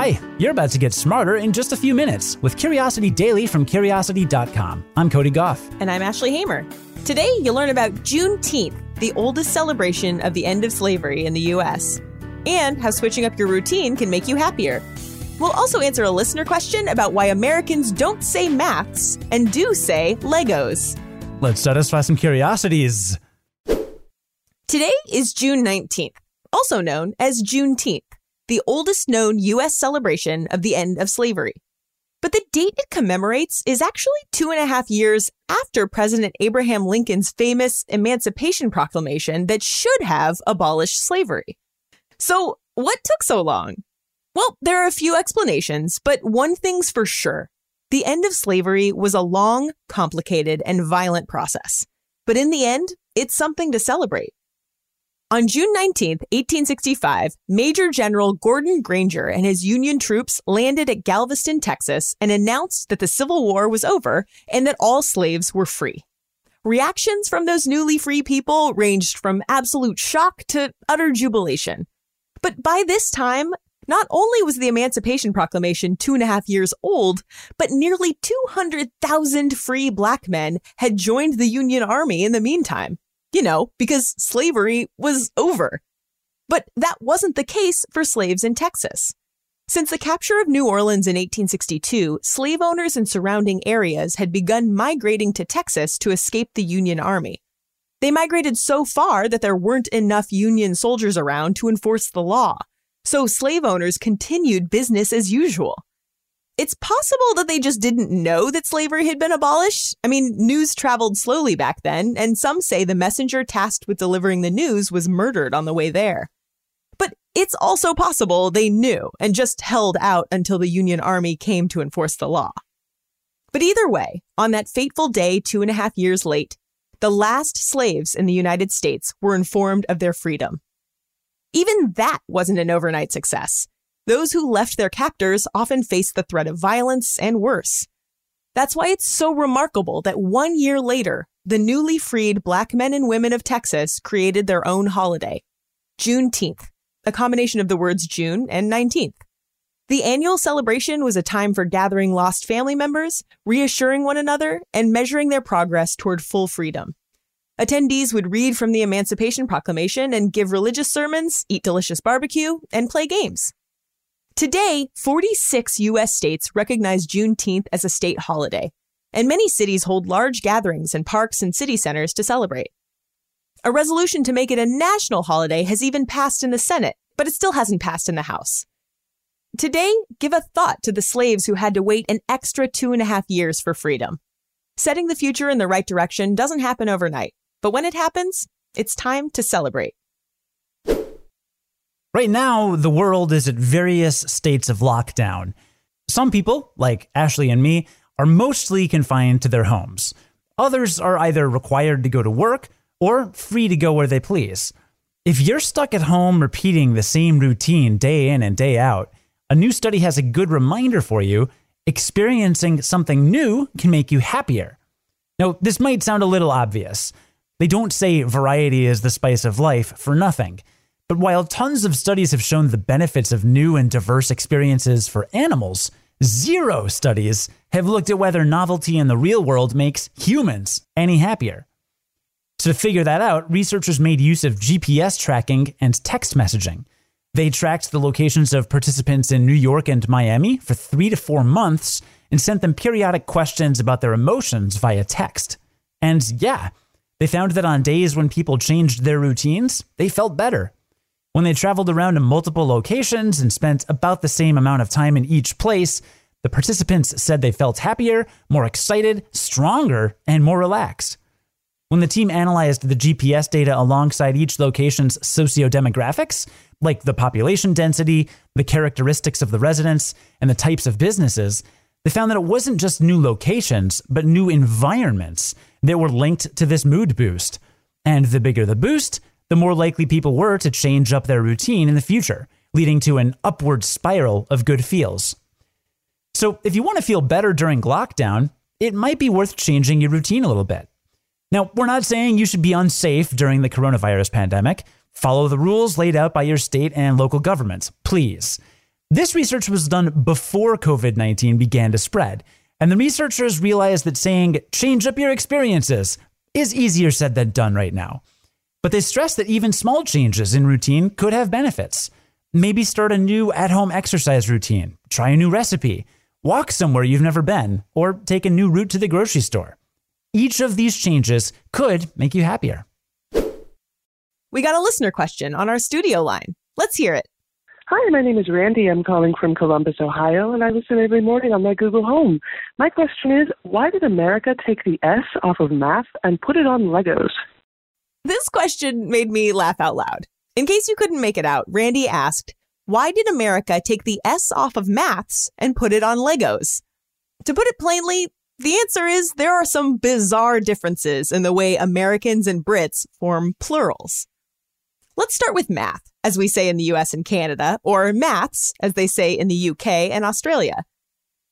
Hi, you're about to get smarter in just a few minutes with Curiosity Daily from Curiosity.com. I'm Cody Goff. And I'm Ashley Hamer. Today, you'll learn about Juneteenth, the oldest celebration of the end of slavery in the U.S., and how switching up your routine can make you happier. We'll also answer a listener question about why Americans don't say maths and do say Legos. Let's satisfy some curiosities. Today is June 19th, also known as Juneteenth the oldest known U.S. celebration of the end of slavery. But the date it commemorates is actually two and a half years after President Abraham Lincoln's famous Emancipation Proclamation that should have abolished slavery. So, what took so long? Well, there are a few explanations, but one thing's for sure. The end of slavery was a long, complicated, and violent process. But in the end, it's something to celebrate. On June 19, 1865, Major General Gordon Granger and his Union troops landed at Galveston, Texas, and announced that the Civil War was over and that all slaves were free. Reactions from those newly free people ranged from absolute shock to utter jubilation. But by this time, not only was the Emancipation Proclamation two and a half years old, but nearly 200,000 free black men had joined the Union Army in the meantime. You know, because slavery was over. But that wasn't the case for slaves in Texas. Since the capture of New Orleans in 1862, slave owners in surrounding areas had begun migrating to Texas to escape the Union Army. They migrated so far that there weren't enough Union soldiers around to enforce the law. So slave owners continued business as usual. It's possible that they just didn't know that slavery had been abolished. I mean, news traveled slowly back then, and some say the messenger tasked with delivering the news was murdered on the way there. But it's also possible they knew and just held out until the Union Army came to enforce the law. But either way, on that fateful day, two and a half years late, the last slaves in the United States were informed of their freedom. Even that wasn't an overnight success. Those who left their captors often faced the threat of violence and worse. That's why it's so remarkable that one year later, the newly freed black men and women of Texas created their own holiday, Juneteenth, a combination of the words June and 19th. The annual celebration was a time for gathering lost family members, reassuring one another, and measuring their progress toward full freedom. Attendees would read from the Emancipation Proclamation and give religious sermons, eat delicious barbecue, and play games. Today, 46 U.S. states recognize Juneteenth as a state holiday, and many cities hold large gatherings in parks and city centers to celebrate. A resolution to make it a national holiday has even passed in the Senate, but it still hasn't passed in the House. Today, give a thought to the slaves who had to wait an extra two and a half years for freedom. Setting the future in the right direction doesn't happen overnight, but when it happens, it's time to celebrate. Right now, the world is at various states of lockdown. Some people, like Ashley and me, are mostly confined to their homes. Others are either required to go to work or free to go where they please. If you're stuck at home repeating the same routine day in and day out, a new study has a good reminder for you experiencing something new can make you happier. Now, this might sound a little obvious. They don't say variety is the spice of life for nothing. But while tons of studies have shown the benefits of new and diverse experiences for animals, zero studies have looked at whether novelty in the real world makes humans any happier. To figure that out, researchers made use of GPS tracking and text messaging. They tracked the locations of participants in New York and Miami for three to four months and sent them periodic questions about their emotions via text. And yeah, they found that on days when people changed their routines, they felt better. When they traveled around to multiple locations and spent about the same amount of time in each place, the participants said they felt happier, more excited, stronger, and more relaxed. When the team analyzed the GPS data alongside each location's socio-demographics, like the population density, the characteristics of the residents, and the types of businesses, they found that it wasn't just new locations, but new environments that were linked to this mood boost. And the bigger the boost, the more likely people were to change up their routine in the future, leading to an upward spiral of good feels. So, if you want to feel better during lockdown, it might be worth changing your routine a little bit. Now, we're not saying you should be unsafe during the coronavirus pandemic. Follow the rules laid out by your state and local governments, please. This research was done before COVID 19 began to spread, and the researchers realized that saying, change up your experiences, is easier said than done right now. But they stress that even small changes in routine could have benefits. Maybe start a new at home exercise routine, try a new recipe, walk somewhere you've never been, or take a new route to the grocery store. Each of these changes could make you happier. We got a listener question on our studio line. Let's hear it. Hi, my name is Randy. I'm calling from Columbus, Ohio, and I listen every morning on my Google Home. My question is why did America take the S off of math and put it on Legos? This question made me laugh out loud. In case you couldn't make it out, Randy asked, Why did America take the S off of maths and put it on Legos? To put it plainly, the answer is there are some bizarre differences in the way Americans and Brits form plurals. Let's start with math, as we say in the US and Canada, or maths, as they say in the UK and Australia.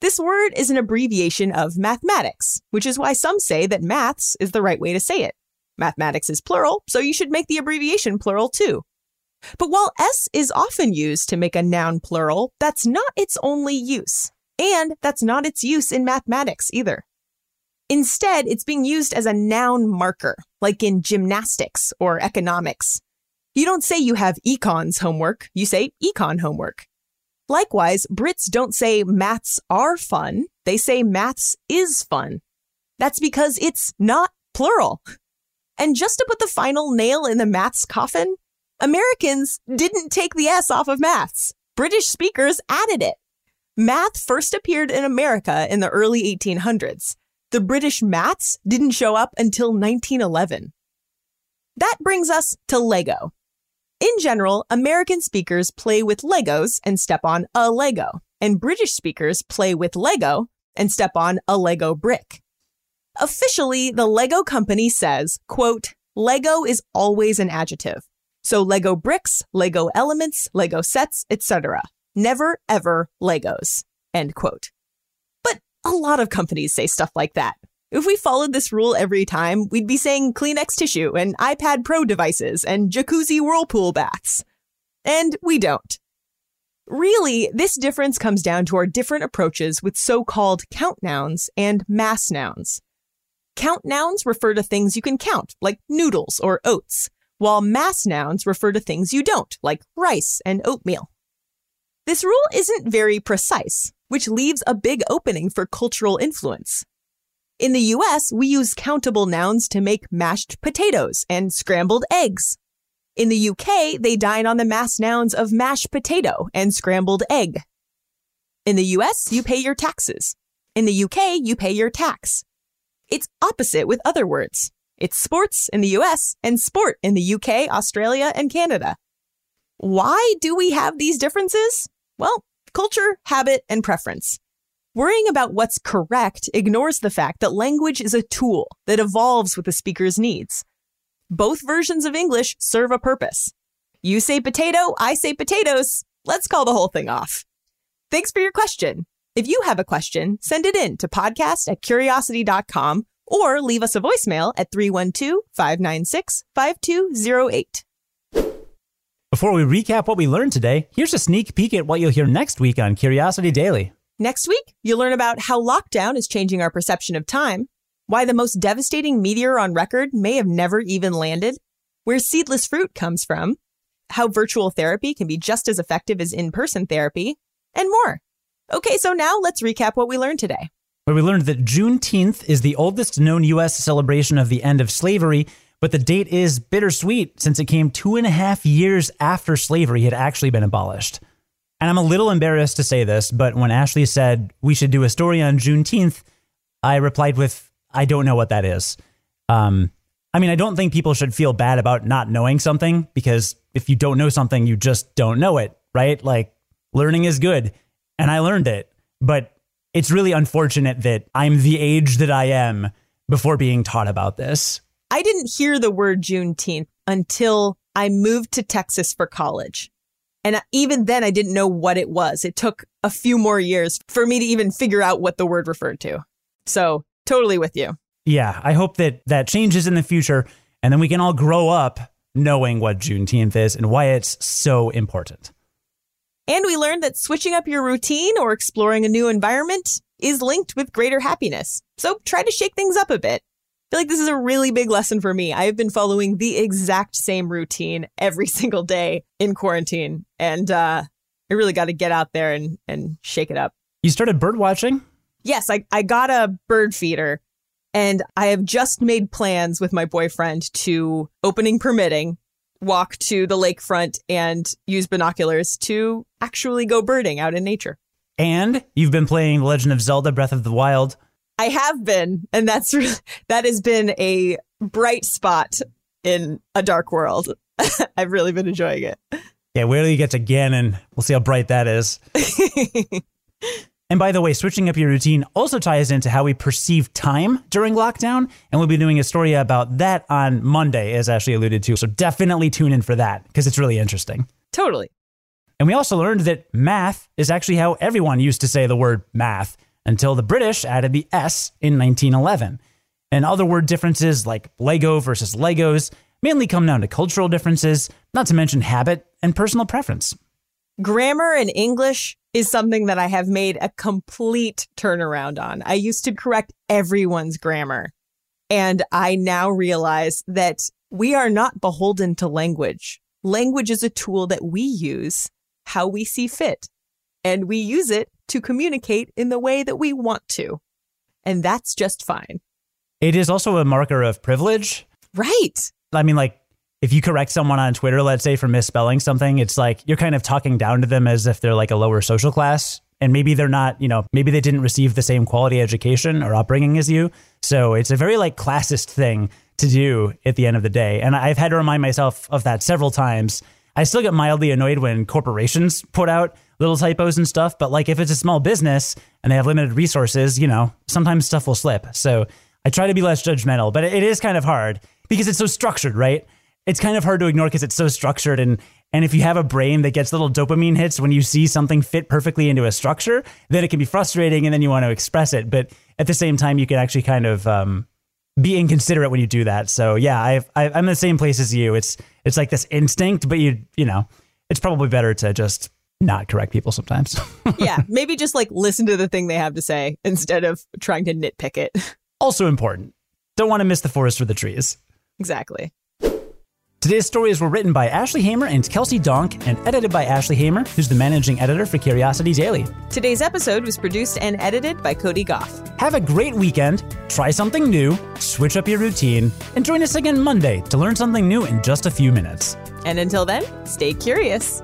This word is an abbreviation of mathematics, which is why some say that maths is the right way to say it. Mathematics is plural, so you should make the abbreviation plural too. But while S is often used to make a noun plural, that's not its only use. And that's not its use in mathematics either. Instead, it's being used as a noun marker, like in gymnastics or economics. You don't say you have econs homework, you say econ homework. Likewise, Brits don't say maths are fun, they say maths is fun. That's because it's not plural. And just to put the final nail in the maths coffin, Americans hmm. didn't take the S off of maths. British speakers added it. Math first appeared in America in the early 1800s. The British maths didn't show up until 1911. That brings us to Lego. In general, American speakers play with Legos and step on a Lego, and British speakers play with Lego and step on a Lego brick. Officially, the Lego company says, quote, Lego is always an adjective. So Lego bricks, Lego elements, Lego sets, etc. Never ever Legos. End quote. But a lot of companies say stuff like that. If we followed this rule every time, we'd be saying Kleenex tissue and iPad Pro devices and jacuzzi whirlpool baths. And we don't. Really, this difference comes down to our different approaches with so called count nouns and mass nouns. Count nouns refer to things you can count, like noodles or oats, while mass nouns refer to things you don't, like rice and oatmeal. This rule isn't very precise, which leaves a big opening for cultural influence. In the US, we use countable nouns to make mashed potatoes and scrambled eggs. In the UK, they dine on the mass nouns of mashed potato and scrambled egg. In the US, you pay your taxes. In the UK, you pay your tax. It's opposite with other words. It's sports in the US and sport in the UK, Australia, and Canada. Why do we have these differences? Well, culture, habit, and preference. Worrying about what's correct ignores the fact that language is a tool that evolves with the speaker's needs. Both versions of English serve a purpose. You say potato, I say potatoes. Let's call the whole thing off. Thanks for your question. If you have a question, send it in to podcast at curiosity.com or leave us a voicemail at 312 596 5208. Before we recap what we learned today, here's a sneak peek at what you'll hear next week on Curiosity Daily. Next week, you'll learn about how lockdown is changing our perception of time, why the most devastating meteor on record may have never even landed, where seedless fruit comes from, how virtual therapy can be just as effective as in person therapy, and more. Okay, so now let's recap what we learned today. Where we learned that Juneteenth is the oldest known U.S. celebration of the end of slavery, but the date is bittersweet since it came two and a half years after slavery had actually been abolished. And I'm a little embarrassed to say this, but when Ashley said we should do a story on Juneteenth, I replied with, I don't know what that is. Um, I mean, I don't think people should feel bad about not knowing something because if you don't know something, you just don't know it, right? Like, learning is good. And I learned it. But it's really unfortunate that I'm the age that I am before being taught about this. I didn't hear the word Juneteenth until I moved to Texas for college. And even then, I didn't know what it was. It took a few more years for me to even figure out what the word referred to. So, totally with you. Yeah, I hope that that changes in the future and then we can all grow up knowing what Juneteenth is and why it's so important. And we learned that switching up your routine or exploring a new environment is linked with greater happiness. So try to shake things up a bit. I feel like this is a really big lesson for me. I have been following the exact same routine every single day in quarantine. And uh, I really got to get out there and, and shake it up. You started bird watching? Yes, I, I got a bird feeder and I have just made plans with my boyfriend to, opening permitting, walk to the lakefront and use binoculars to actually go birding out in nature. And you've been playing Legend of Zelda Breath of the Wild. I have been, and that's really, that has been a bright spot in a dark world. I've really been enjoying it. Yeah, wait till you get to Ganon. We'll see how bright that is. and by the way, switching up your routine also ties into how we perceive time during lockdown. And we'll be doing a story about that on Monday, as Ashley alluded to. So definitely tune in for that because it's really interesting. Totally. And we also learned that math is actually how everyone used to say the word math until the British added the S in 1911. And other word differences like Lego versus Legos mainly come down to cultural differences, not to mention habit and personal preference. Grammar in English is something that I have made a complete turnaround on. I used to correct everyone's grammar. And I now realize that we are not beholden to language. Language is a tool that we use how we see fit, and we use it to communicate in the way that we want to. And that's just fine. It is also a marker of privilege. Right. I mean, like, if you correct someone on Twitter, let's say for misspelling something, it's like you're kind of talking down to them as if they're like a lower social class. And maybe they're not, you know, maybe they didn't receive the same quality education or upbringing as you. So it's a very like classist thing to do at the end of the day. And I've had to remind myself of that several times. I still get mildly annoyed when corporations put out little typos and stuff, but like if it's a small business and they have limited resources, you know, sometimes stuff will slip. So I try to be less judgmental, but it is kind of hard because it's so structured, right? It's kind of hard to ignore because it's so structured and and if you have a brain that gets little dopamine hits when you see something fit perfectly into a structure, then it can be frustrating and then you want to express it. But at the same time, you can actually kind of um, be inconsiderate when you do that. So yeah, I've, I, I'm in the same place as you. It's it's like this instinct, but you you know, it's probably better to just not correct people sometimes. yeah, maybe just like listen to the thing they have to say instead of trying to nitpick it. also important. Don't want to miss the forest for the trees. Exactly. Today's stories were written by Ashley Hamer and Kelsey Donk and edited by Ashley Hamer, who's the managing editor for Curiosity Daily. Today's episode was produced and edited by Cody Goff. Have a great weekend, try something new, switch up your routine, and join us again Monday to learn something new in just a few minutes. And until then, stay curious.